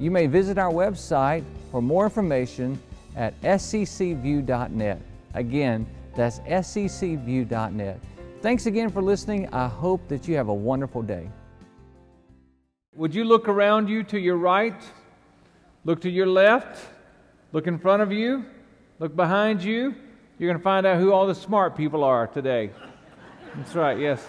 You may visit our website for more information at sccview.net. Again, that's sccview.net. Thanks again for listening. I hope that you have a wonderful day. Would you look around you to your right? Look to your left? Look in front of you? Look behind you? You're going to find out who all the smart people are today. That's right, yes.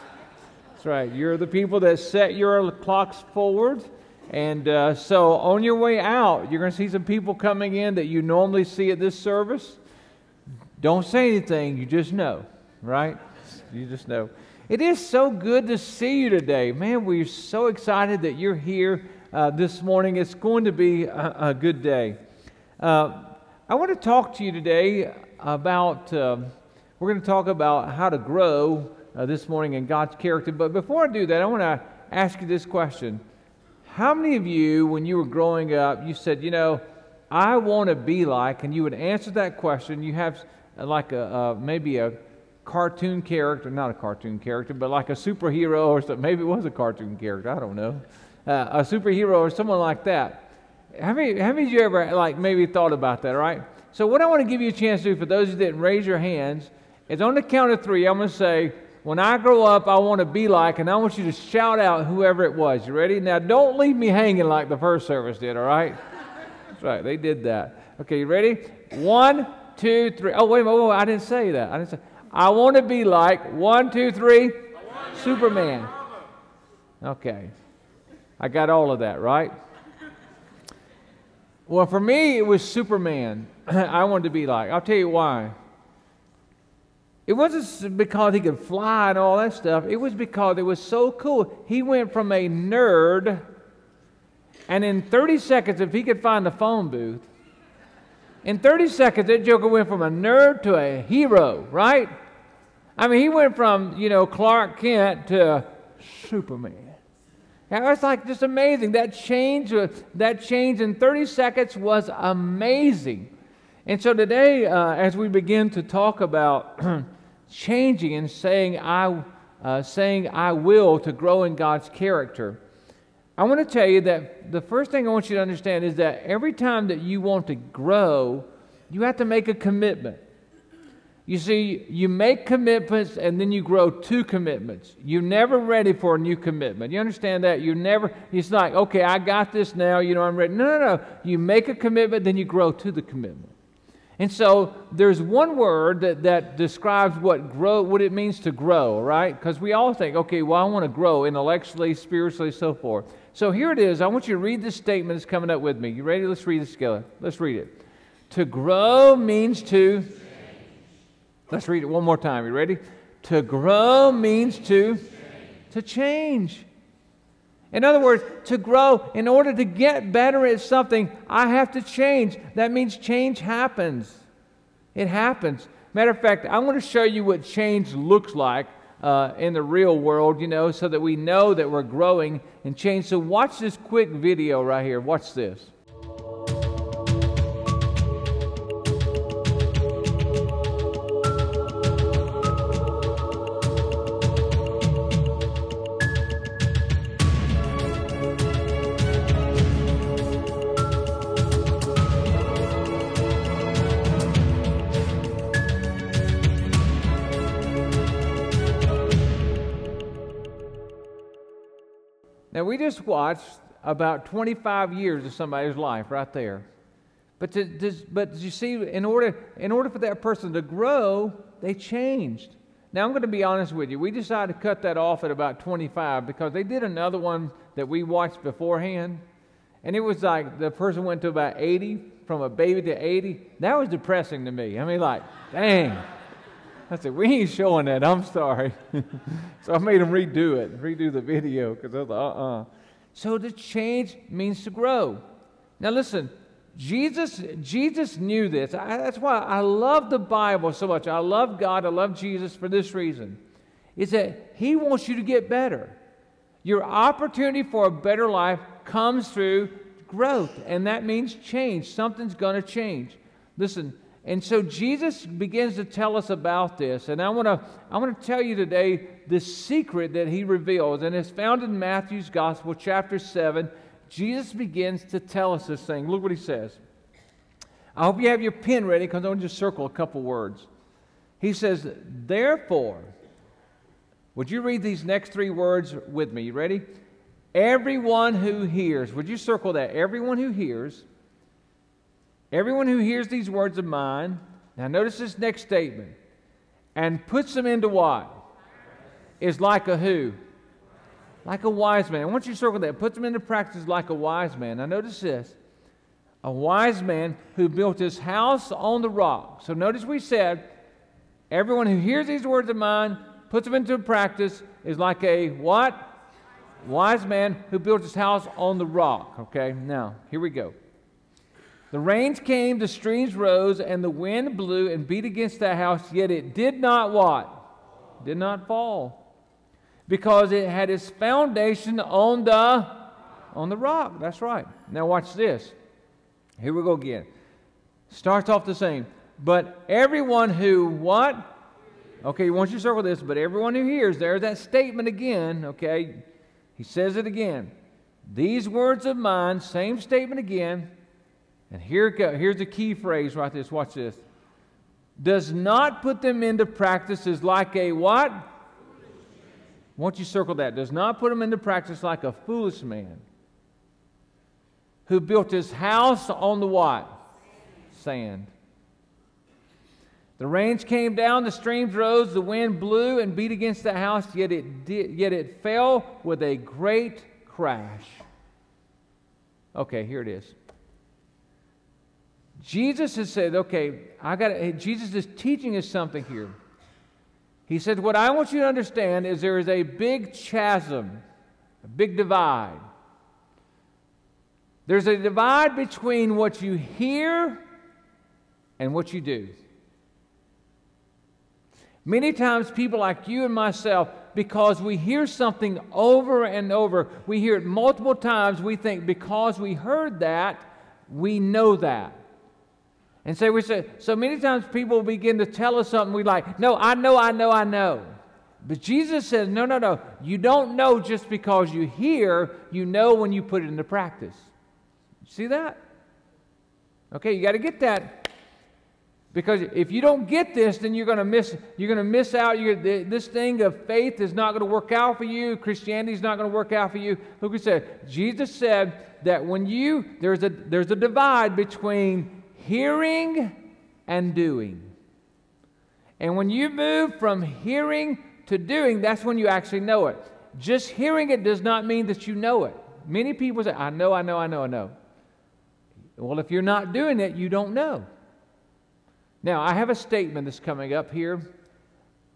That's right. You're the people that set your clocks forward. And uh, so on your way out, you're going to see some people coming in that you normally see at this service. Don't say anything, you just know, right? You just know. It is so good to see you today. Man, we're so excited that you're here uh, this morning. It's going to be a, a good day. Uh, I want to talk to you today about, uh, we're going to talk about how to grow uh, this morning in God's character. But before I do that, I want to ask you this question How many of you, when you were growing up, you said, you know, I want to be like, and you would answer that question, you have uh, like a, uh, maybe a cartoon character, not a cartoon character, but like a superhero or something. Maybe it was a cartoon character, I don't know. Uh, a superhero or someone like that. How many, how many of you ever like maybe thought about that, right? So what I want to give you a chance to do for those who didn't raise your hands is on the count of three, I'm going to say, when I grow up, I want to be like, and I want you to shout out whoever it was. You ready? Now, don't leave me hanging like the first service did, all right? That's right, they did that. Okay, you ready? One, two, three. Oh, wait a minute, wait, I didn't say that. I didn't say. I want to be like, one, two, three, Superman. Okay, I got all of that, right? Well, for me, it was Superman. I wanted to be like. I'll tell you why. It wasn't because he could fly and all that stuff. It was because it was so cool. He went from a nerd, and in 30 seconds, if he could find the phone booth, in 30 seconds, that Joker went from a nerd to a hero, right? I mean, he went from, you know, Clark Kent to Superman. And it's like just amazing. That change, that change in 30 seconds was amazing. And so today, uh, as we begin to talk about changing and saying I, uh, saying I will to grow in God's character, I want to tell you that the first thing I want you to understand is that every time that you want to grow, you have to make a commitment. You see, you make commitments and then you grow to commitments. You're never ready for a new commitment. You understand that? You're never, it's like, okay, I got this now, you know, I'm ready. No, no, no. You make a commitment, then you grow to the commitment. And so there's one word that, that describes what grow, what it means to grow, right? Because we all think, okay, well, I want to grow intellectually, spiritually, so forth. So here it is. I want you to read this statement that's coming up with me. You ready? Let's read this together. Let's read it. To grow means to. Let's read it one more time. You ready? To grow means to to change. In other words, to grow, in order to get better at something, I have to change. That means change happens. It happens. Matter of fact, I want to show you what change looks like uh, in the real world, you know, so that we know that we're growing and change. So, watch this quick video right here. Watch this. Now, we just watched about 25 years of somebody's life right there. But, to, to, but you see, in order, in order for that person to grow, they changed. Now, I'm going to be honest with you. We decided to cut that off at about 25 because they did another one that we watched beforehand. And it was like the person went to about 80, from a baby to 80. That was depressing to me. I mean, like, dang. I said, we ain't showing that. I'm sorry. so I made him redo it, redo the video because I was like, uh uh So to change means to grow. Now listen, Jesus, Jesus knew this. I, that's why I love the Bible so much. I love God. I love Jesus for this reason. Is that He wants you to get better. Your opportunity for a better life comes through growth, and that means change. Something's going to change. Listen, and so Jesus begins to tell us about this, and I want to I want to tell you today the secret that he reveals, and it's found in Matthew's Gospel, chapter seven. Jesus begins to tell us this thing. Look what he says. I hope you have your pen ready because I want to just circle a couple words. He says, Therefore, would you read these next three words with me? You ready? Everyone who hears, would you circle that? Everyone who hears, everyone who hears these words of mine, now notice this next statement, and puts them into what? Is like a who? Like a wise man. I want you to circle that. Puts them into practice like a wise man. Now notice this. A wise man who built his house on the rock. So notice we said, everyone who hears these words of mine, puts them into practice, is like a what? wise man who built his house on the rock. Okay, now, here we go. The rains came, the streams rose, and the wind blew and beat against that house, yet it did not what? Did not fall. Because it had its foundation on the on the rock. That's right. Now watch this. Here we go again. Starts off the same. But everyone who what? Okay, once you circle this, but everyone who hears, there's that statement again, okay? He says it again. These words of mine, same statement again. And here here's the key phrase right this. Watch this. Does not put them into practice is like a what? Won't you circle that? Does not put them into practice like a foolish man who built his house on the what? Sand. The rains came down, the streams rose, the wind blew and beat against the house, yet it, did, yet it fell with a great crash. Okay, here it is. Jesus has said, okay, I got Jesus is teaching us something here. He said, What I want you to understand is there is a big chasm, a big divide. There's a divide between what you hear and what you do. Many times, people like you and myself, because we hear something over and over, we hear it multiple times, we think because we heard that, we know that. And so we say, so many times people begin to tell us something we like, no, I know, I know, I know. But Jesus says, no, no, no. You don't know just because you hear, you know when you put it into practice. See that? Okay, you got to get that. Because if you don't get this, then you're going to miss. You're going to miss out. You're, this thing of faith is not going to work out for you. Christianity is not going to work out for you. Look, we said Jesus said that when you there's a there's a divide between hearing and doing, and when you move from hearing to doing, that's when you actually know it. Just hearing it does not mean that you know it. Many people say, "I know, I know, I know, I know." Well, if you're not doing it, you don't know. Now, I have a statement that's coming up here.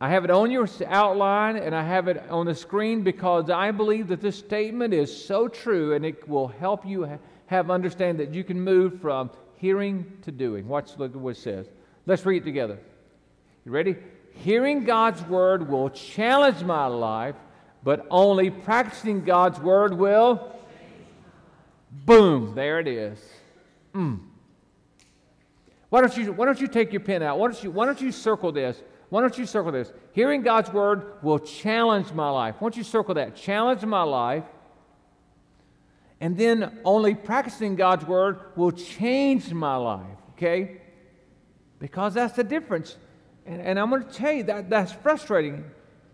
I have it on your outline and I have it on the screen because I believe that this statement is so true and it will help you have understand that you can move from hearing to doing. Watch look at what it says. Let's read it together. You ready? Hearing God's word will challenge my life, but only practicing God's word will. Boom, there it is. Mm. Why don't you, why don't you take your pen out? Why don't, you, why don't you circle this? Why don't you circle this? Hearing God's word will challenge my life. Why don't you circle that? Challenge my life. And then only practicing God's word will change my life, okay? Because that's the difference. And, and I'm going to tell you that that's frustrating.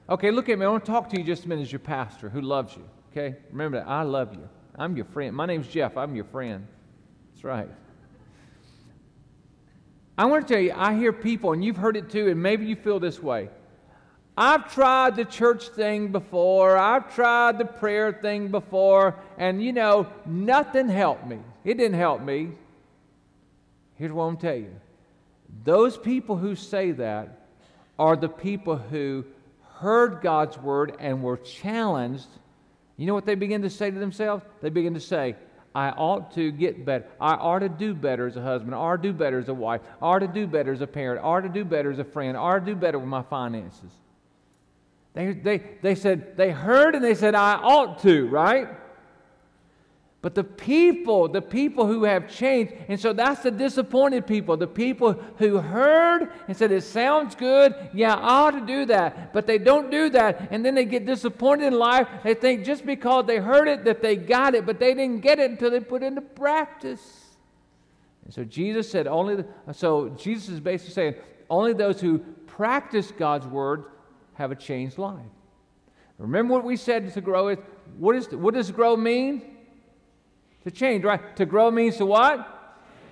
Okay, look at me. I want to talk to you just a minute as your pastor who loves you, okay? Remember that. I love you. I'm your friend. My name's Jeff. I'm your friend. That's right. I want to tell you, I hear people, and you've heard it too, and maybe you feel this way. I've tried the church thing before, I've tried the prayer thing before, and you know, nothing helped me. It didn't help me. Here's what I'm tell you those people who say that are the people who heard God's word and were challenged. You know what they begin to say to themselves? They begin to say, I ought to get better. I ought to do better as a husband. I ought to do better as a wife. I ought to do better as a parent. I ought to do better as a friend. I ought to do better with my finances. They, they, they said, they heard and they said, I ought to, right? But the people, the people who have changed, and so that's the disappointed people, the people who heard and said, It sounds good, yeah, I ought to do that. But they don't do that, and then they get disappointed in life. They think just because they heard it that they got it, but they didn't get it until they put it into practice. And so Jesus said, only the, so Jesus is basically saying, only those who practice God's word have a changed life. Remember what we said to grow is what, is, what does grow mean? To change, right? To grow means to what?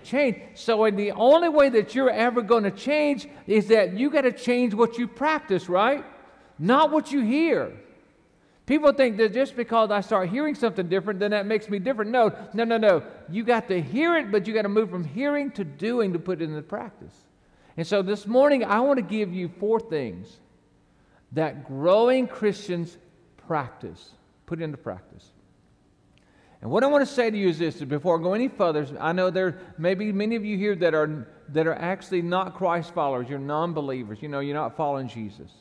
Change. So the only way that you're ever going to change is that you got to change what you practice, right? Not what you hear. People think that just because I start hearing something different, then that makes me different. No, no, no, no. You got to hear it, but you got to move from hearing to doing to put it into practice. And so this morning, I want to give you four things that growing Christians practice, put into practice. And what I want to say to you is this before I go any further, I know there may be many of you here that are, that are actually not Christ followers. You're non believers. You know, you're not following Jesus.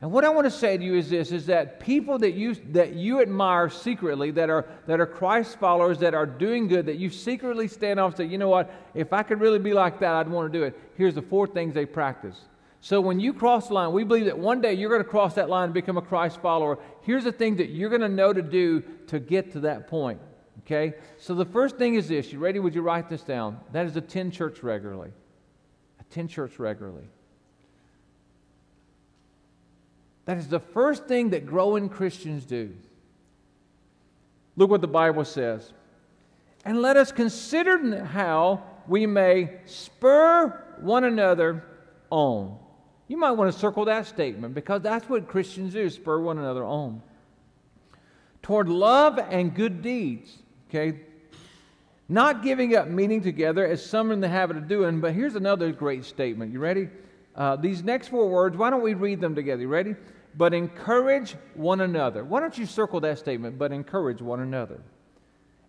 And what I want to say to you is this is that people that you, that you admire secretly, that are, that are Christ followers, that are doing good, that you secretly stand off and say, you know what, if I could really be like that, I'd want to do it. Here's the four things they practice. So when you cross the line, we believe that one day you're going to cross that line and become a Christ follower. Here's the thing that you're going to know to do to get to that point. Okay? So the first thing is this. You ready? Would you write this down? That is attend church regularly. Attend church regularly. That is the first thing that growing Christians do. Look what the Bible says. And let us consider how we may spur one another on you might want to circle that statement because that's what Christians do spur one another on. Toward love and good deeds, okay? Not giving up meeting together as some are in the habit of doing, but here's another great statement. You ready? Uh, these next four words, why don't we read them together? You ready? But encourage one another. Why don't you circle that statement? But encourage one another.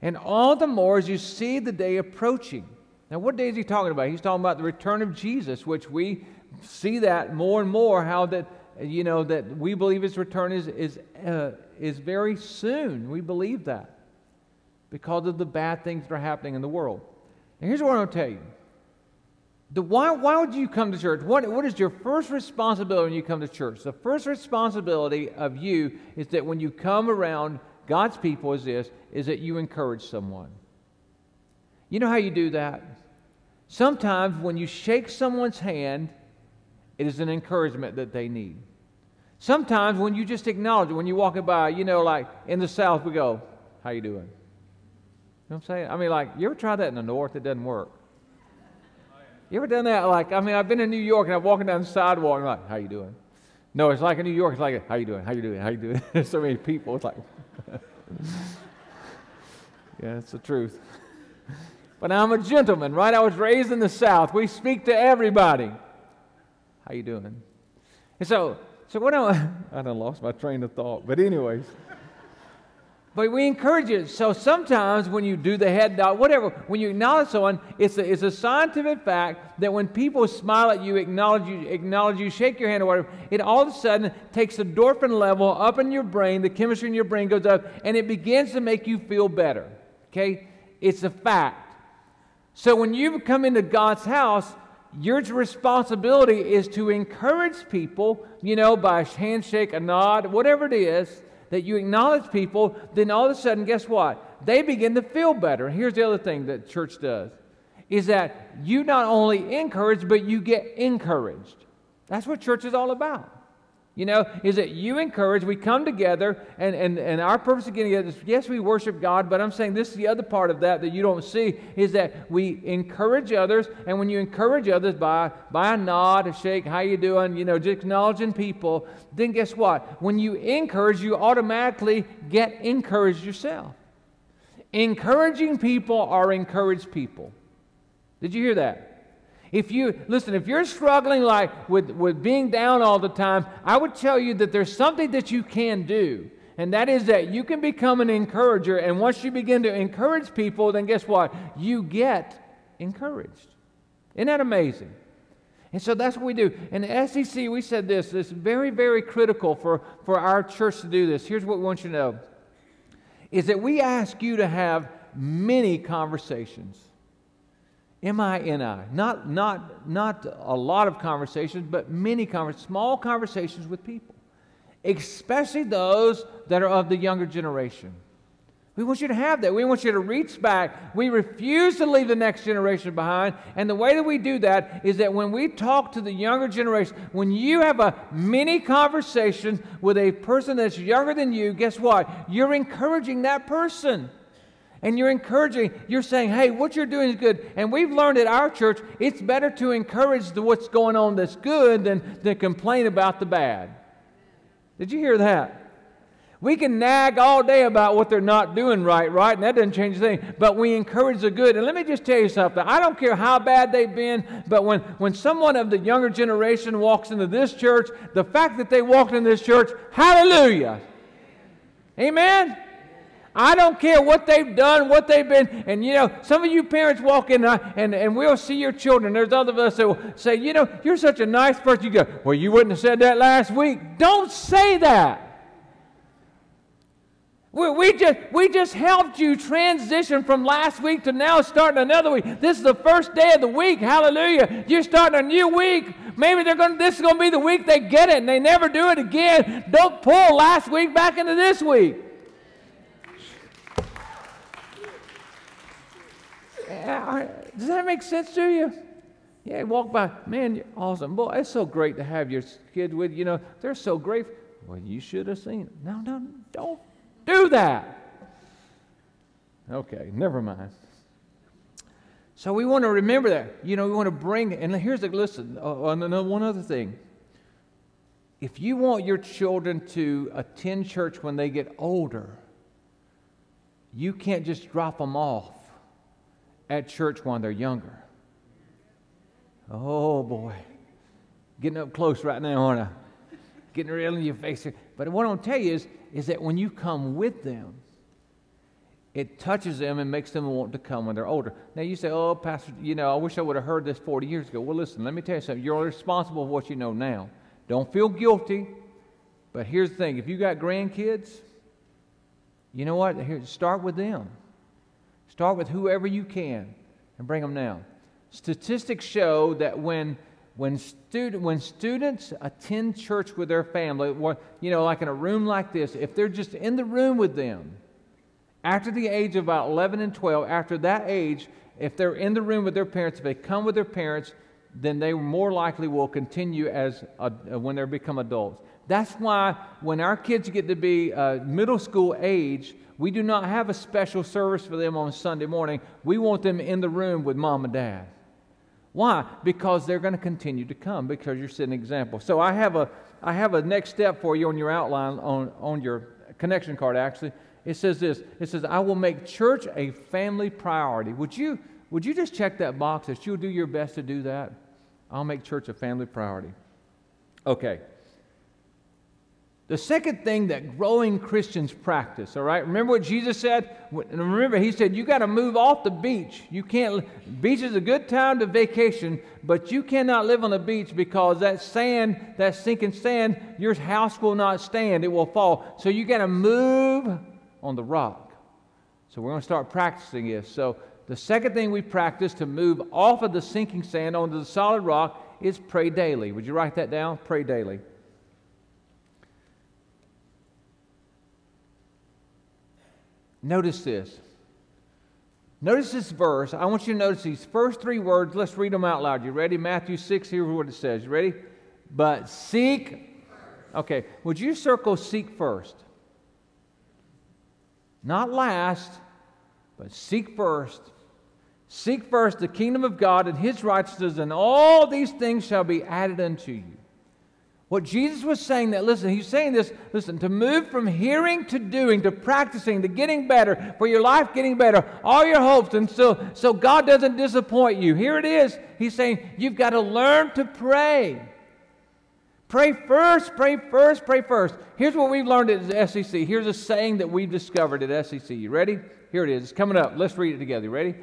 And all the more as you see the day approaching. Now, what day is he talking about? He's talking about the return of Jesus, which we see that more and more how that you know that we believe his return is is uh, is very soon we believe that because of the bad things that are happening in the world and here's what i'm going to tell you the, why, why would you come to church? What, what is your first responsibility when you come to church? The first responsibility of you is that when you come around God's people is this, is that you encourage someone. You know how you do that? Sometimes when you shake someone's hand, it is an encouragement that they need. Sometimes when you just acknowledge it, when you're walking by, you know, like in the South, we go, how you doing? You know what I'm saying? I mean, like, you ever try that in the North? It doesn't work. You ever done that? Like, I mean, I've been in New York and I'm walking down the sidewalk and I'm like, how you doing? No, it's like in New York, it's like, how you doing? How you doing? How you doing? There's so many people. It's like, yeah, it's the truth. But I'm a gentleman, right? I was raised in the South. We speak to everybody. How you doing? And so, so what I, I done lost my train of thought. But anyways, but we encourage it. So sometimes when you do the head nod, whatever, when you acknowledge someone, it's a, it's a scientific fact that when people smile at you, acknowledge you, acknowledge you, shake your hand or whatever, it all of a sudden takes the endorphin level up in your brain, the chemistry in your brain goes up, and it begins to make you feel better. Okay? It's a fact. So when you come into God's house, your responsibility is to encourage people, you know, by a handshake, a nod, whatever it is, that you acknowledge people, then all of a sudden, guess what? They begin to feel better. Here's the other thing that church does is that you not only encourage, but you get encouraged. That's what church is all about. You know, is that you encourage, we come together, and, and, and our purpose of getting together is yes, we worship God, but I'm saying this is the other part of that that you don't see is that we encourage others, and when you encourage others by, by a nod, a shake, how you doing, you know, just acknowledging people, then guess what? When you encourage, you automatically get encouraged yourself. Encouraging people are encouraged people. Did you hear that? If you, listen, if you're struggling like with, with being down all the time, I would tell you that there's something that you can do. And that is that you can become an encourager. And once you begin to encourage people, then guess what? You get encouraged. Isn't that amazing? And so that's what we do. In the SCC, we said this it's very, very critical for, for our church to do this. Here's what we want you to know is that we ask you to have many conversations. M-I-N-I. Not, not, not a lot of conversations, but many conversations, small conversations with people, especially those that are of the younger generation. We want you to have that. We want you to reach back. We refuse to leave the next generation behind. And the way that we do that is that when we talk to the younger generation, when you have a mini conversation with a person that's younger than you, guess what? You're encouraging that person. And you're encouraging, you're saying, hey, what you're doing is good. And we've learned at our church, it's better to encourage the, what's going on that's good than, to complain about the bad. Did you hear that? We can nag all day about what they're not doing right, right? And that doesn't change a thing. But we encourage the good. And let me just tell you something. I don't care how bad they've been, but when, when someone of the younger generation walks into this church, the fact that they walked in this church, hallelujah. Amen? I don't care what they've done, what they've been. And you know, some of you parents walk in and, uh, and, and we'll see your children. There's other of us that will say, you know, you're such a nice person. You go, well, you wouldn't have said that last week. Don't say that. We, we, just, we just helped you transition from last week to now starting another week. This is the first day of the week. Hallelujah. You're starting a new week. Maybe they're going this is going to be the week they get it and they never do it again. Don't pull last week back into this week. Does that make sense to you? Yeah, walk by, man, awesome. Boy, it's so great to have your kids with you. know, they're so great. Well, you should have seen it. No, no, don't do that. Okay, never mind. So we want to remember that. You know, we want to bring, and here's the listen, uh, uh one other thing. If you want your children to attend church when they get older, you can't just drop them off at church when they're younger. Oh boy. Getting up close right now, aren't I? Getting real in your face. But what I want to tell you is is that when you come with them, it touches them and makes them want to come when they're older. Now you say, "Oh, Pastor, you know, I wish I would have heard this 40 years ago." Well, listen, let me tell you something. You're responsible for what you know now. Don't feel guilty. But here's the thing: if you got grandkids, you know what? Here, start with them. Start with whoever you can, and bring them now. Statistics show that when when, student, when students attend church with their family, you know, like in a room like this, if they're just in the room with them, after the age of about 11 and 12, after that age, if they're in the room with their parents, if they come with their parents, then they more likely will continue as a, when they become adults. That's why when our kids get to be uh, middle school age, we do not have a special service for them on Sunday morning. We want them in the room with mom and dad. Why? Because they're going to continue to come because you're setting an example. So I have a I have a next step for you on your outline on, on your connection card actually. It says this. It says, I will make church a family priority. Would you would you just check that box that you'll do your best to do that? I'll make church a family priority. Okay. The second thing that growing Christians practice, all right? Remember what Jesus said? Remember, he said, you got to move off the beach. You can't, beach is a good time to vacation, but you cannot live on the beach because that sand, that sinking sand, your house will not stand. It will fall. So you got to move on the rock. So we're going to start practicing this. So the second thing we practice to move off of the sinking sand onto the solid rock is pray daily. Would you write that down? Pray daily. Notice this. Notice this verse. I want you to notice these first three words. Let's read them out loud. You ready? Matthew 6, here's what it says. You ready? But seek. Okay, would you circle seek first? Not last, but seek first. Seek first the kingdom of God and his righteousness, and all these things shall be added unto you. What Jesus was saying that, listen, he's saying this, listen, to move from hearing to doing, to practicing, to getting better, for your life getting better, all your hopes, and so, so God doesn't disappoint you. Here it is. He's saying you've got to learn to pray. Pray first, pray first, pray first. Here's what we've learned at SCC. Here's a saying that we've discovered at SCC. You ready? Here it is. It's coming up. Let's read it together. You ready?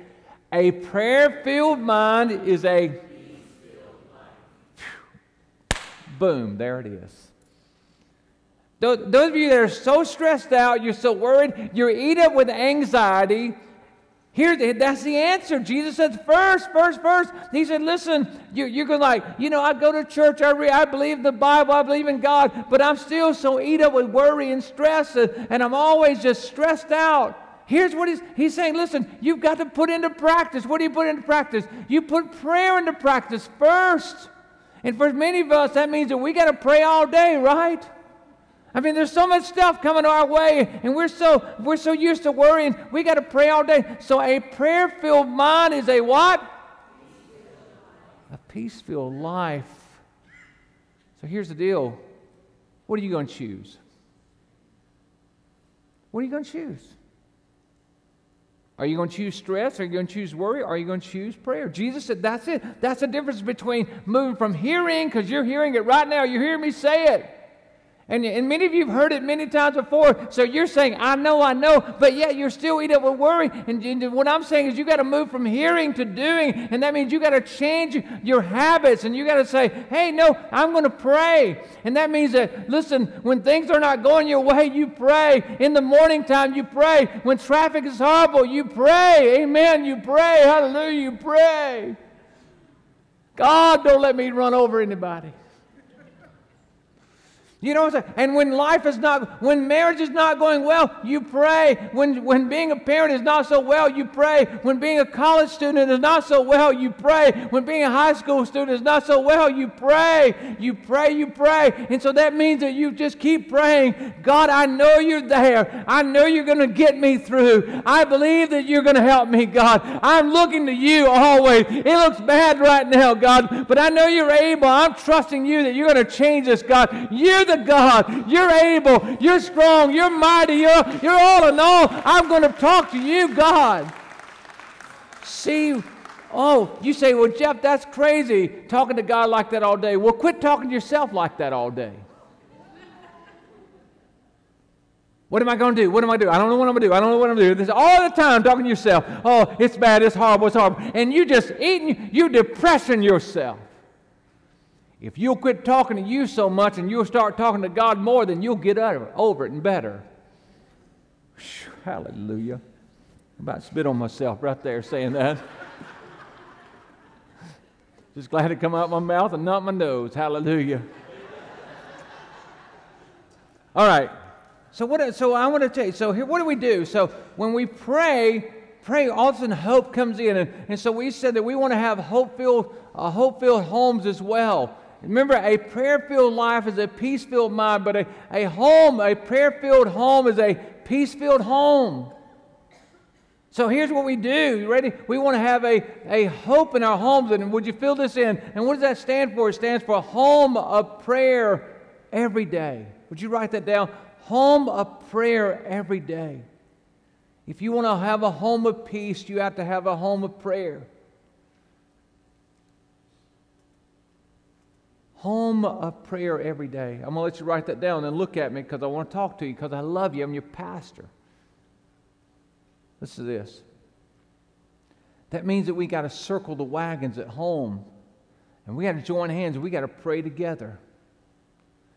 A prayer filled mind is a. Boom, there it is. Those of you that are so stressed out, you're so worried, you're eat up with anxiety, here, that's the answer. Jesus said, first, first, first. He said, listen, you, you're going like, you know, I go to church, I, read, I believe the Bible, I believe in God, but I'm still so eat up with worry and stress, and, and I'm always just stressed out. Here's what he's, he's saying listen, you've got to put into practice. What do you put into practice? You put prayer into practice first. And for many of us, that means that we got to pray all day, right? I mean, there's so much stuff coming our way, and we're so we're so used to worrying. We got to pray all day. So a prayer-filled mind is a what? A peace-filled life. So here's the deal. What are you going to choose? What are you going to choose? Are you going to choose stress? Are you going to choose worry? Are you going to choose prayer? Jesus said, That's it. That's the difference between moving from hearing, because you're hearing it right now. You hear me say it and, and many of you have heard it many times before. So you're saying, I know, I know, but yet you're still eating it with worry. And, and what I'm saying is you got to move from hearing to doing. And that means you got to change your habits. And you got to say, hey, no, I'm going to pray. And that means that, listen, when things are not going your way, you pray. In the morning time, you pray. When traffic is horrible, you pray. Amen. You pray. Hallelujah. You pray. God, don't let me run over anybody. You know what I'm saying? And when life is not, when marriage is not going well, you pray. When, when being a parent is not so well, you pray. When being a college student is not so well, you pray. When being a high school student is not so well, you pray. You pray, you pray. And so that means that you just keep praying. God, I know you're there. I know you're going to get me through. I believe that you're going to help me, God. I'm looking to you always. It looks bad right now, God, but I know you're able. I'm trusting you that you're going to change this, God. You the God. You're able. You're strong. You're mighty. You're, you're all in all. I'm going to talk to you, God. See, oh, you say, well, Jeff, that's crazy talking to God like that all day. Well, quit talking to yourself like that all day. What am I going to do? What am I going to do? I don't know what I'm going to do. I don't know what I'm going to do. This all the time talking to yourself. Oh, it's bad. It's horrible. It's horrible. And you just eating, you depressing yourself. If you'll quit talking to you so much and you'll start talking to God more, then you'll get over it and better. Hallelujah. I'm about to spit on myself right there saying that. Just glad it come out my mouth and not my nose. Hallelujah. All right. So what? So I want to tell you. So here, what do we do? So when we pray, pray. All of a sudden, hope comes in, and, and so we said that we want to have hope-filled, uh, hope-filled homes as well. Remember, a prayer filled life is a peace filled mind, but a, a home, a prayer filled home is a peace filled home. So here's what we do. You ready? We want to have a, a hope in our homes. And would you fill this in? And what does that stand for? It stands for a home of prayer every day. Would you write that down? Home of prayer every day. If you want to have a home of peace, you have to have a home of prayer. Home of prayer every day. I'm going to let you write that down and look at me because I want to talk to you because I love you. I'm your pastor. Listen to this. That means that we got to circle the wagons at home and we got to join hands and we got to pray together.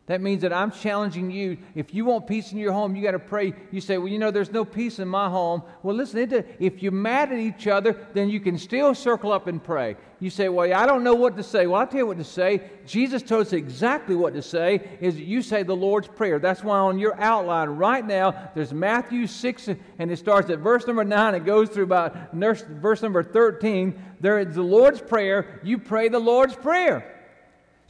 That means that I'm challenging you. If you want peace in your home, you got to pray. You say, Well, you know, there's no peace in my home. Well, listen, if you're mad at each other, then you can still circle up and pray. You say, Well, I don't know what to say. Well, I'll tell you what to say. Jesus told us exactly what to say is you say the Lord's Prayer. That's why on your outline right now, there's Matthew 6, and it starts at verse number 9. It goes through about verse number 13. There is the Lord's Prayer. You pray the Lord's Prayer.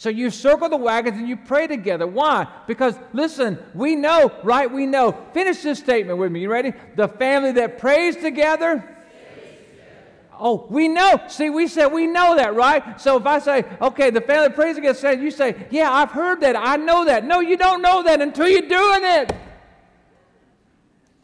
So you circle the wagons and you pray together. Why? Because listen, we know, right? We know. Finish this statement with me. You ready? The family that prays together. Oh, we know. See, we said we know that, right? So if I say, okay, the family that prays together, you say, yeah, I've heard that. I know that. No, you don't know that until you're doing it.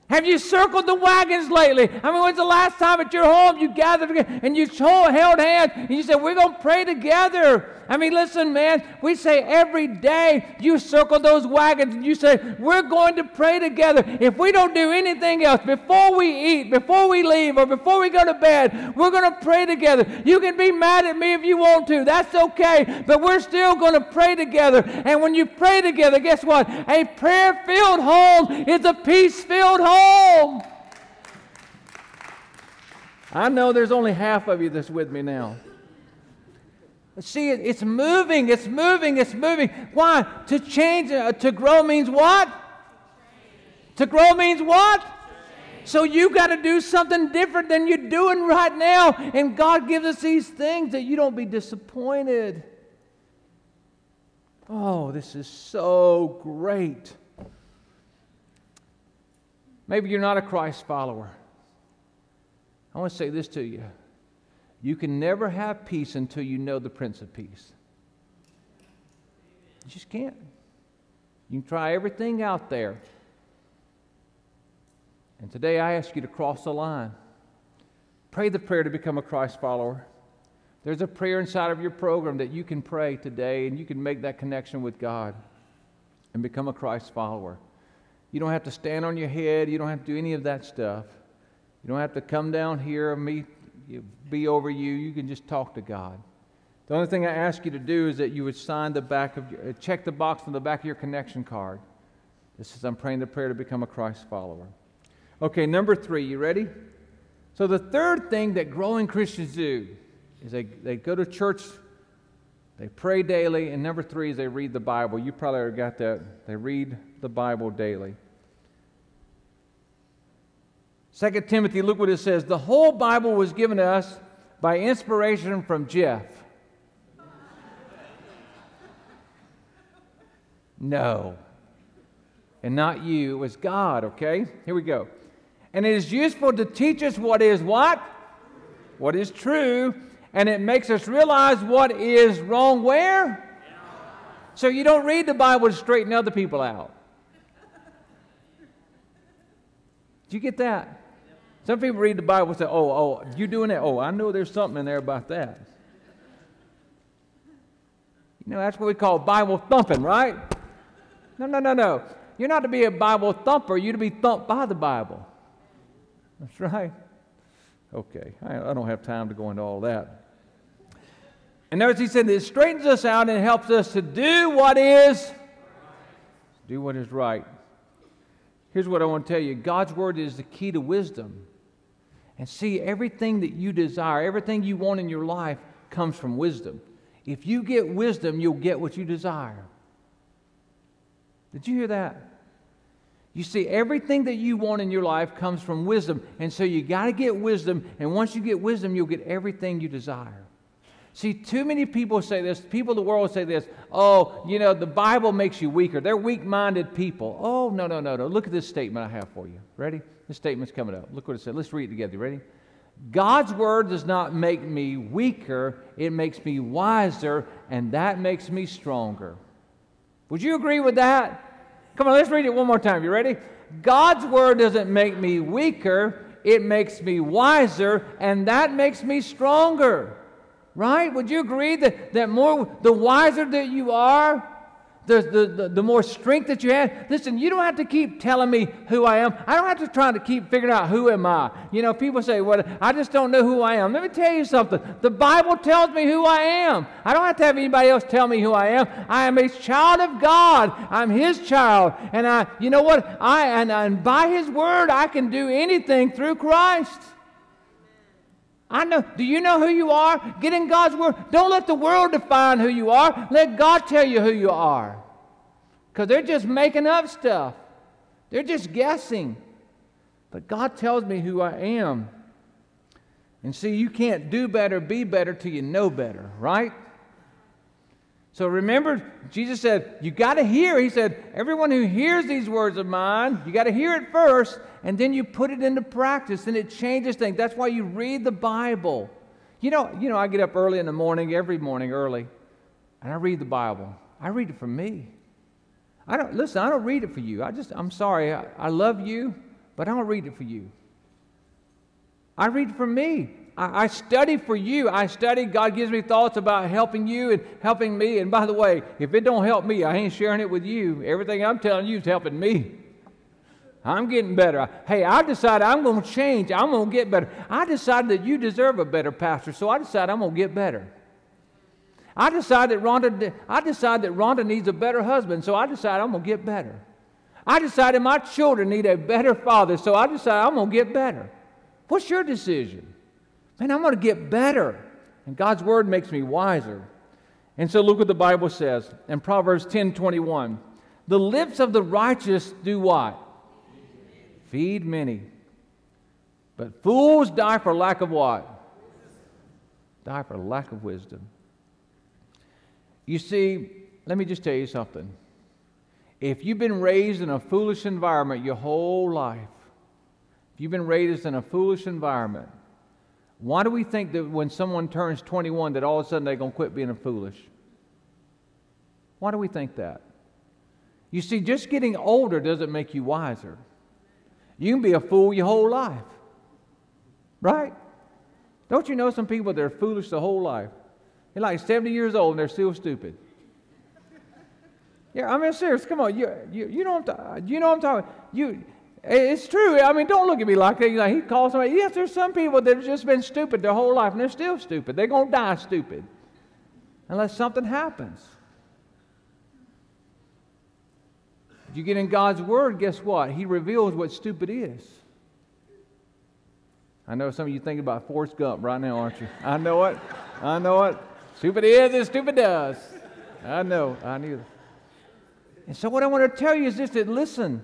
Have you circled the wagons lately? I mean, when's the last time at your home you gathered and you held hands and you said, We're going to pray together? I mean, listen, man, we say every day you circle those wagons and you say, We're going to pray together. If we don't do anything else, before we eat, before we leave, or before we go to bed, we're going to pray together. You can be mad at me if you want to. That's okay. But we're still going to pray together. And when you pray together, guess what? A prayer filled home is a peace filled home. I know there's only half of you that's with me now. See, it's moving, it's moving, it's moving. Why? To change, uh, to grow means what? To grow means what? So you got to do something different than you're doing right now. And God gives us these things that you don't be disappointed. Oh, this is so great. Maybe you're not a Christ follower. I want to say this to you. You can never have peace until you know the Prince of Peace. You just can't. You can try everything out there. And today I ask you to cross the line. Pray the prayer to become a Christ follower. There's a prayer inside of your program that you can pray today and you can make that connection with God and become a Christ follower. You don't have to stand on your head, you don't have to do any of that stuff. You don't have to come down here and me be over you. You can just talk to God. The only thing I ask you to do is that you would sign the back of your, uh, check the box on the back of your connection card. This is I'm praying the prayer to become a Christ follower. Okay, number three, you ready? So the third thing that growing Christians do is they, they go to church, they pray daily, and number three is they read the Bible. You probably got that. They read the Bible daily. 2 Timothy, look what it says. The whole Bible was given to us by inspiration from Jeff. No. And not you. It was God, okay? Here we go. And it is useful to teach us what is what? What is true. And it makes us realize what is wrong where? So you don't read the Bible to straighten other people out. Did you get that? Some people read the Bible and say, oh, oh, you doing that? Oh, I know there's something in there about that. You know, that's what we call Bible thumping, right? No, no, no, no. You're not to be a Bible thumper, you're to be thumped by the Bible. That's right. Okay, I, I don't have time to go into all that. And notice he said it straightens us out and helps us to do what is do what is right. Here's what I want to tell you God's word is the key to wisdom. And see, everything that you desire, everything you want in your life comes from wisdom. If you get wisdom, you'll get what you desire. Did you hear that? You see, everything that you want in your life comes from wisdom. And so you got to get wisdom. And once you get wisdom, you'll get everything you desire. See, too many people say this. People of the world say this. Oh, you know, the Bible makes you weaker. They're weak minded people. Oh, no, no, no, no. Look at this statement I have for you. Ready? This statement's coming up. Look what it said. Let's read it together. Ready? God's word does not make me weaker, it makes me wiser, and that makes me stronger. Would you agree with that? Come on, let's read it one more time. You ready? God's word doesn't make me weaker, it makes me wiser, and that makes me stronger. Right? Would you agree that, that more the wiser that you are, the, the, the, more strength that you have. Listen, you don't have to keep telling me who I am. I don't have to try to keep figuring out who am I. You know, people say, well, I just don't know who I am. Let me tell you something. The Bible tells me who I am. I don't have to have anybody else tell me who I am. I am a child of God. I'm his child. And I, you know what? I, and, and by his word, I can do anything through Christ. I know. Do you know who you are? Get in God's Word. Don't let the world define who you are. Let God tell you who you are. Because they're just making up stuff, they're just guessing. But God tells me who I am. And see, you can't do better, be better till you know better, right? So remember, Jesus said, You got to hear. He said, Everyone who hears these words of mine, you got to hear it first, and then you put it into practice, and it changes things. That's why you read the Bible. You know, you know, I get up early in the morning, every morning early, and I read the Bible. I read it for me. I don't listen, I don't read it for you. I just I'm sorry. I, I love you, but I don't read it for you. I read it for me. I, I study for you. I study. God gives me thoughts about helping you and helping me. And by the way, if it don't help me, I ain't sharing it with you. Everything I'm telling you is helping me. I'm getting better. Hey, I decided I'm going to change. I'm going to get better. I decided that you deserve a better pastor, so I decided I'm going to get better. I decided that Rhonda, I decided that Rhonda needs a better husband, so I decided I'm going to get better. I decided my children need a better father, so I decided I'm going to get better. What's your decision? Man, I'm going to get better. And God's word makes me wiser. And so look what the Bible says in Proverbs 10 21. The lips of the righteous do what? Feed many. But fools die for lack of what? Die for lack of wisdom. You see, let me just tell you something. If you've been raised in a foolish environment your whole life, if you've been raised in a foolish environment, why do we think that when someone turns 21 that all of a sudden they're going to quit being foolish? Why do we think that? You see, just getting older doesn't make you wiser. You can be a fool your whole life. Right? Don't you know some people that are foolish the whole life? They're like 70 years old and they're still stupid. Yeah, I mean, serious. Come on, you, you, you know I'm you know I'm talking. You, it's true. I mean, don't look at me like that. Like he calls somebody. Yes, there's some people that have just been stupid their whole life and they're still stupid. They're gonna die stupid unless something happens. you get in God's Word, guess what? He reveals what stupid is. I know some of you thinking about Forrest Gump right now, aren't you? I know it. I know it. Stupid is and stupid does. I know. I knew. And so, what I want to tell you is this that listen,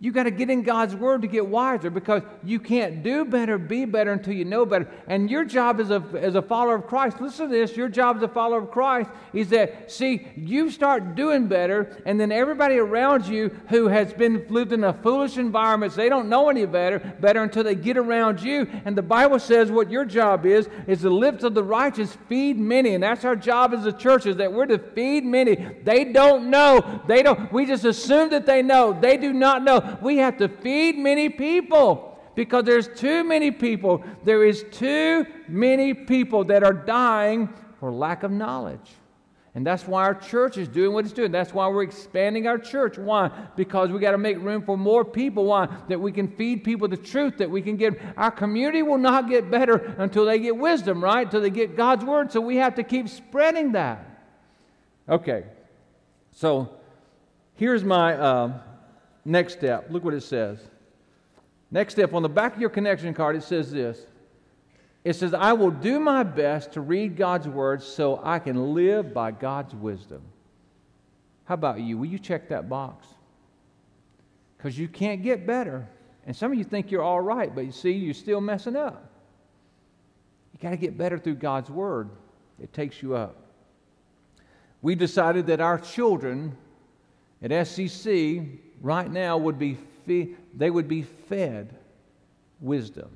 you got to get in God's Word to get wiser because you can't do better, be better until you know better. And your job as a, as a follower of Christ, listen to this your job as a follower of Christ is that, see, you start doing better, and then everybody around you who has been lived in a foolish environment, they don't know any better, better until they get around you. And the Bible says what your job is, is the lips of the righteous feed many. And that's our job as a church, is that we're to feed many. They don't know. They don't, we just assume that they know. They do not know we have to feed many people because there's too many people. There is too many people that are dying for lack of knowledge. And that's why our church is doing what it's doing. That's why we're expanding our church. Why? Because we got to make room for more people. Why? That we can feed people the truth, that we can get our community will not get better until they get wisdom, right? Until they get God's word. So we have to keep spreading that. Okay. So here's my uh, Next step, look what it says. Next step, on the back of your connection card, it says this It says, I will do my best to read God's word so I can live by God's wisdom. How about you? Will you check that box? Because you can't get better. And some of you think you're all right, but you see, you're still messing up. You got to get better through God's word, it takes you up. We decided that our children at SCC right now would be fe- they would be fed wisdom.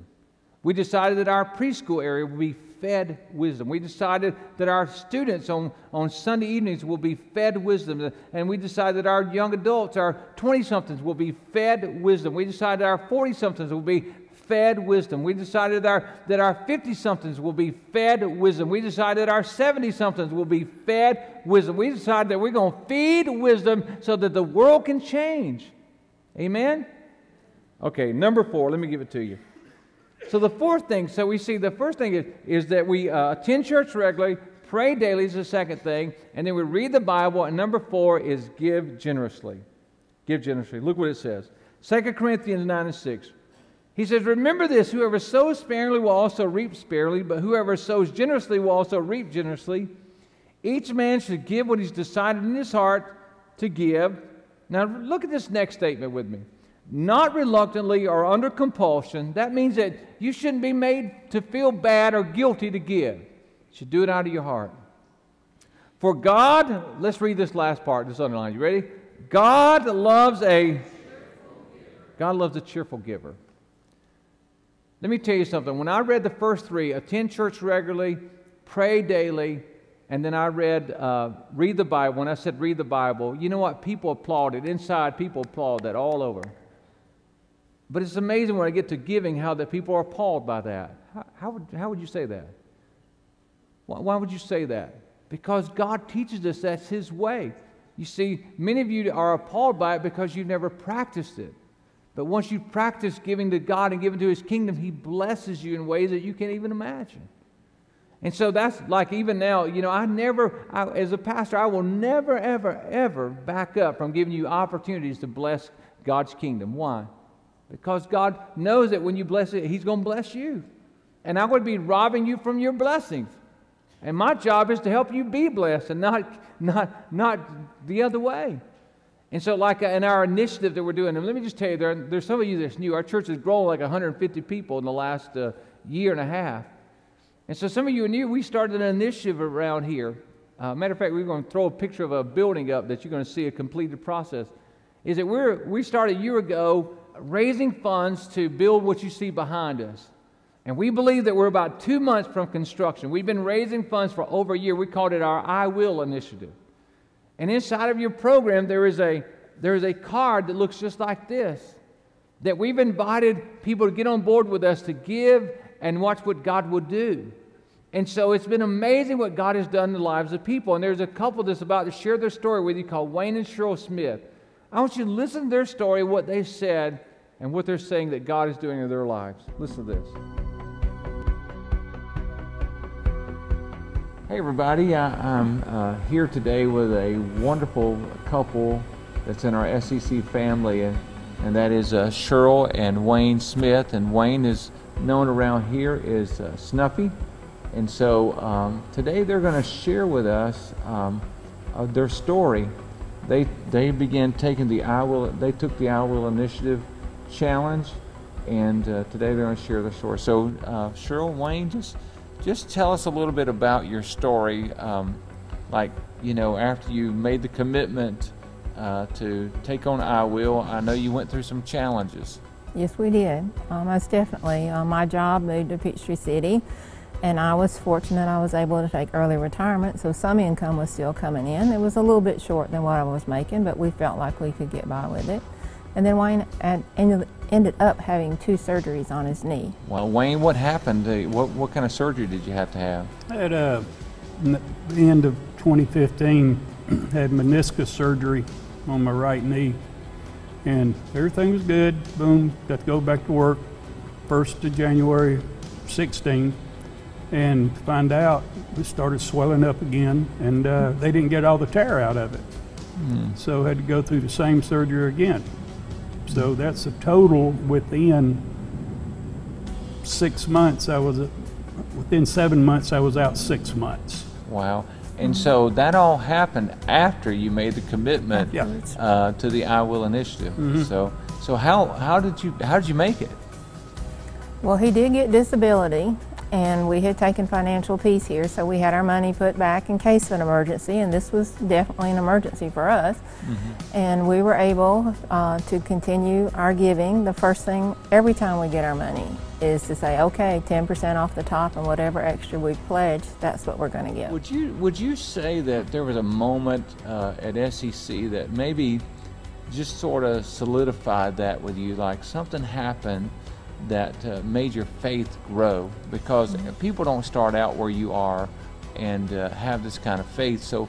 We decided that our preschool area would be fed wisdom. We decided that our students on, on Sunday evenings will be fed wisdom. And we decided that our young adults, our 20 somethings, will be fed wisdom. We decided our 40 somethings will be fed wisdom. We decided that our, that our 50 somethings will be fed wisdom. We decided that our 70 somethings will be fed wisdom. We decided that we're going to feed wisdom so that the world can change. Amen? Okay, number four, let me give it to you. So, the fourth thing, so we see the first thing is, is that we uh, attend church regularly, pray daily is the second thing, and then we read the Bible, and number four is give generously. Give generously. Look what it says 2 Corinthians 9 and 6. He says, Remember this whoever sows sparingly will also reap sparingly, but whoever sows generously will also reap generously. Each man should give what he's decided in his heart to give. Now, look at this next statement with me. Not reluctantly or under compulsion. That means that you shouldn't be made to feel bad or guilty to give. You should do it out of your heart. For God, let's read this last part, this underline. You ready? God loves a God loves a cheerful giver. Let me tell you something. When I read the first three, attend church regularly, pray daily, and then I read, uh, read the Bible. When I said read the Bible, you know what? People applauded. Inside, people applaud that all over. But it's amazing when I get to giving how that people are appalled by that. How, how, would, how would you say that? Why, why would you say that? Because God teaches us that's His way. You see, many of you are appalled by it because you've never practiced it. But once you practice giving to God and giving to His kingdom, He blesses you in ways that you can't even imagine. And so that's like even now, you know, I never, I, as a pastor, I will never, ever, ever back up from giving you opportunities to bless God's kingdom. Why? Because God knows that when you bless it, He's going to bless you. And I would be robbing you from your blessings. And my job is to help you be blessed and not, not, not the other way. And so, like uh, in our initiative that we're doing, and let me just tell you, there, there's some of you that's new. Our church has grown like 150 people in the last uh, year and a half. And so, some of you are new. We started an initiative around here. Uh, matter of fact, we're going to throw a picture of a building up that you're going to see a completed process. Is that we're, we started a year ago raising funds to build what you see behind us. And we believe that we're about two months from construction. We've been raising funds for over a year. We called it our I Will initiative. And inside of your program, there is a, there is a card that looks just like this that we've invited people to get on board with us to give and watch what God will do. And so it's been amazing what God has done in the lives of people. And there's a couple that's about to share their story with you called Wayne and Cheryl Smith. I want you to listen to their story, what they said, and what they're saying that God is doing in their lives. Listen to this. Hey, everybody. I, am uh, here today with a wonderful couple that's in our SCC family, and, and that is uh, Cheryl and Wayne Smith. And Wayne is known around here as uh, Snuffy. And so um, today they're going to share with us um, uh, their story. They, they began taking the I Will, they took the I Will Initiative challenge, and uh, today they're going to share their story. So, uh, Cheryl, Wayne, just just tell us a little bit about your story. Um, like, you know, after you made the commitment uh, to take on I Will, I know you went through some challenges. Yes, we did. Uh, most definitely. Uh, my job moved to Peachtree City, and I was fortunate I was able to take early retirement, so some income was still coming in. It was a little bit short than what I was making, but we felt like we could get by with it. And then Wayne ended, ended up having two surgeries on his knee. Well, Wayne, what happened? What, what kind of surgery did you have to have? At uh, the end of 2015, had meniscus surgery on my right knee, and everything was good. Boom, got to go back to work. First of January 16, and find out it started swelling up again, and uh, they didn't get all the tear out of it. Mm. So had to go through the same surgery again. So that's a total within six months. I was within seven months. I was out six months. Wow. And so that all happened after you made the commitment yeah. uh, to the I Will initiative. Mm-hmm. So, so how, how did you how did you make it? Well, he did get disability, and we had taken financial peace here, so we had our money put back in case of an emergency, and this was definitely an emergency for us. Mm-hmm. And we were able uh, to continue our giving. The first thing every time we get our money is to say, okay, 10% off the top, and whatever extra we pledge, that's what we're going to give. Would you would you say that there was a moment uh, at SCC that maybe just sort of solidified that with you, like something happened? That uh, made your faith grow because mm-hmm. people don't start out where you are and uh, have this kind of faith. So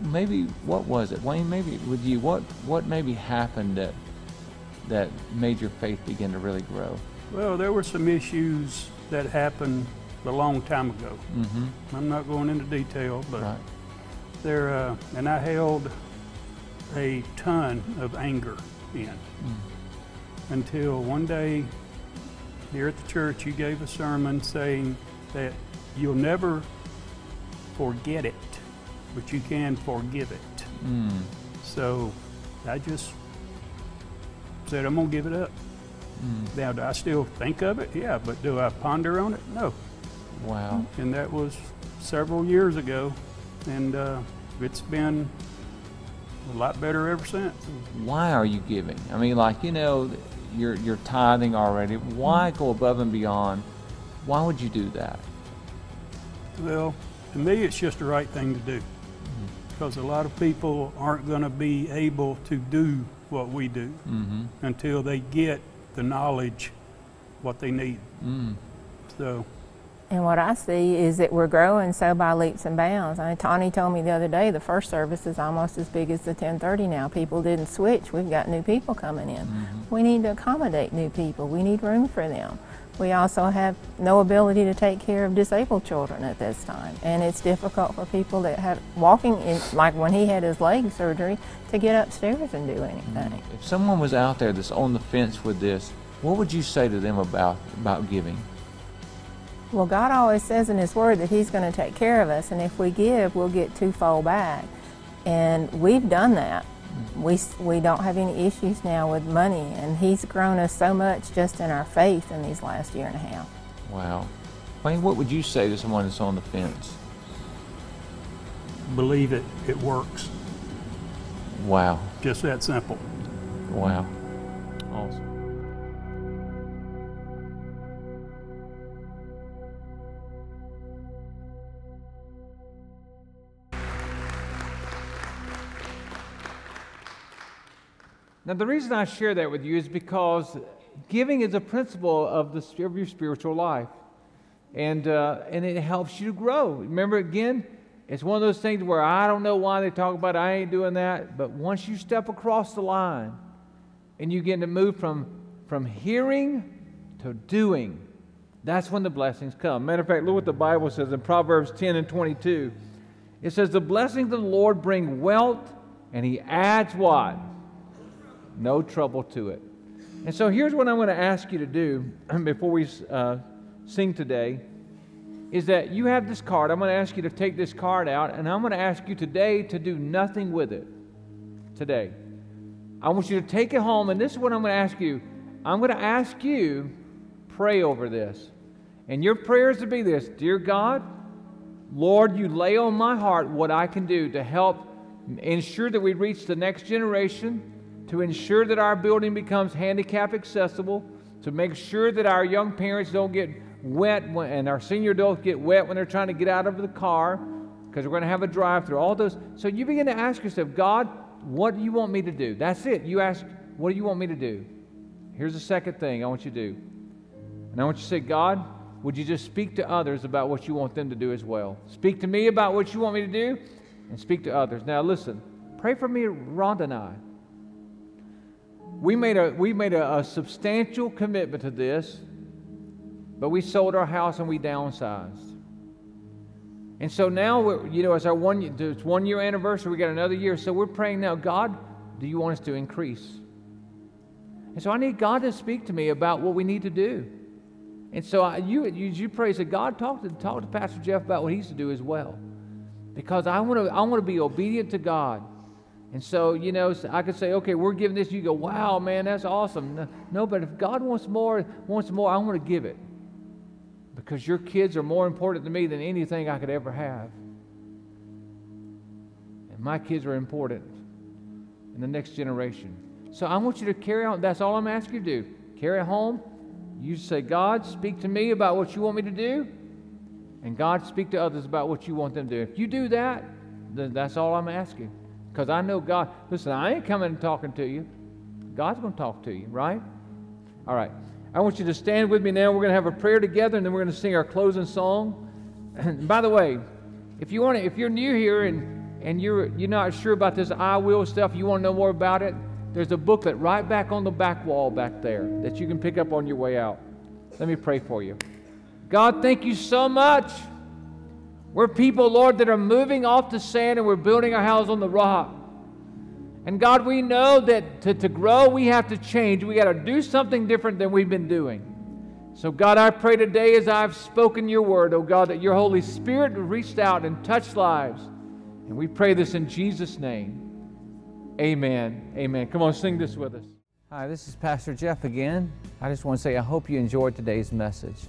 maybe what was it, Wayne? Maybe with you, what what maybe happened that that made your faith begin to really grow? Well, there were some issues that happened a long time ago. Mm-hmm. I'm not going into detail, but right. there, uh, and I held a ton of anger in mm. until one day here at the church, you gave a sermon saying that you'll never forget it, but you can forgive it. Mm. So I just said, I'm going to give it up. Mm. Now, do I still think of it? Yeah, but do I ponder on it? No. Wow. And that was several years ago, and uh, it's been a lot better ever since. Why are you giving? I mean, like, you know, you're, you're tithing already. Why go above and beyond? Why would you do that? Well, to me, it's just the right thing to do. Because mm-hmm. a lot of people aren't going to be able to do what we do mm-hmm. until they get the knowledge what they need. Mm. So, And what I see is that we're growing so by leaps and bounds. I mean, Tawny told me the other day the first service is almost as big as the 1030 now. People didn't switch. We've got new people coming in. Mm-hmm. We need to accommodate new people. We need room for them. We also have no ability to take care of disabled children at this time. And it's difficult for people that have walking, in, like when he had his leg surgery, to get upstairs and do anything. Mm-hmm. If someone was out there that's on the fence with this, what would you say to them about about giving? Well, God always says in His Word that He's going to take care of us, and if we give, we'll get twofold back. And we've done that. We, we don't have any issues now with money, and He's grown us so much just in our faith in these last year and a half. Wow. Wayne, what would you say to someone that's on the fence? believe it, it works. Wow. Just that simple. Wow. Awesome. Now, the reason I share that with you is because giving is a principle of, the, of your spiritual life. And, uh, and it helps you grow. Remember, again, it's one of those things where I don't know why they talk about it, I ain't doing that. But once you step across the line and you get to move from, from hearing to doing, that's when the blessings come. Matter of fact, look what the Bible says in Proverbs 10 and 22. It says, The blessings of the Lord bring wealth, and he adds what? No trouble to it. And so here's what I'm going to ask you to do before we uh, sing today is that you have this card. I'm going to ask you to take this card out, and I'm going to ask you today to do nothing with it. Today. I want you to take it home, and this is what I'm going to ask you. I'm going to ask you, pray over this. And your prayers to be this Dear God, Lord, you lay on my heart what I can do to help ensure that we reach the next generation, to ensure that our building becomes handicap accessible, to make sure that our young parents don't get wet when, and our senior adults get wet when they're trying to get out of the car because we're going to have a drive through. All those. So you begin to ask yourself, God, what do you want me to do? That's it. You ask, what do you want me to do? Here's the second thing I want you to do. And I want you to say, God, would you just speak to others about what you want them to do as well? Speak to me about what you want me to do and speak to others. Now, listen, pray for me, Rhonda and I. We made a, we made a, a substantial commitment to this, but we sold our house and we downsized. And so now, you know, it's our one, it's one year anniversary. We got another year. So we're praying now, God, do you want us to increase? And so I need God to speak to me about what we need to do. And so I, you, you, you pray, say, God, talk to, talk to Pastor Jeff about what he's to do as well. Because I want to I want to be obedient to God. And so, you know, I could say, okay, we're giving this. You go, wow, man, that's awesome. No, but if God wants more, wants more, I want to give it. Because your kids are more important to me than anything I could ever have. And my kids are important in the next generation. So I want you to carry on. That's all I'm asking you to do. Carry it home. You say, God, speak to me about what you want me to do. And God, speak to others about what you want them to do. If you do that, then that's all I'm asking. Because I know God, listen, I ain't coming and talking to you. God's going to talk to you, right? All right. I want you to stand with me now. We're going to have a prayer together, and then we're going to sing our closing song. And by the way, if you want to, if you're new here and, and you're, you're not sure about this I will stuff, you want to know more about it, there's a booklet right back on the back wall back there that you can pick up on your way out. Let me pray for you. God, thank you so much. We're people, Lord, that are moving off the sand and we're building our house on the rock. And God, we know that to, to grow, we have to change. We got to do something different than we've been doing. So, God, I pray today as I've spoken your word, oh God, that your Holy Spirit reached out and touched lives. And we pray this in Jesus' name. Amen. Amen. Come on, sing this with us. Hi, this is Pastor Jeff again. I just want to say I hope you enjoyed today's message.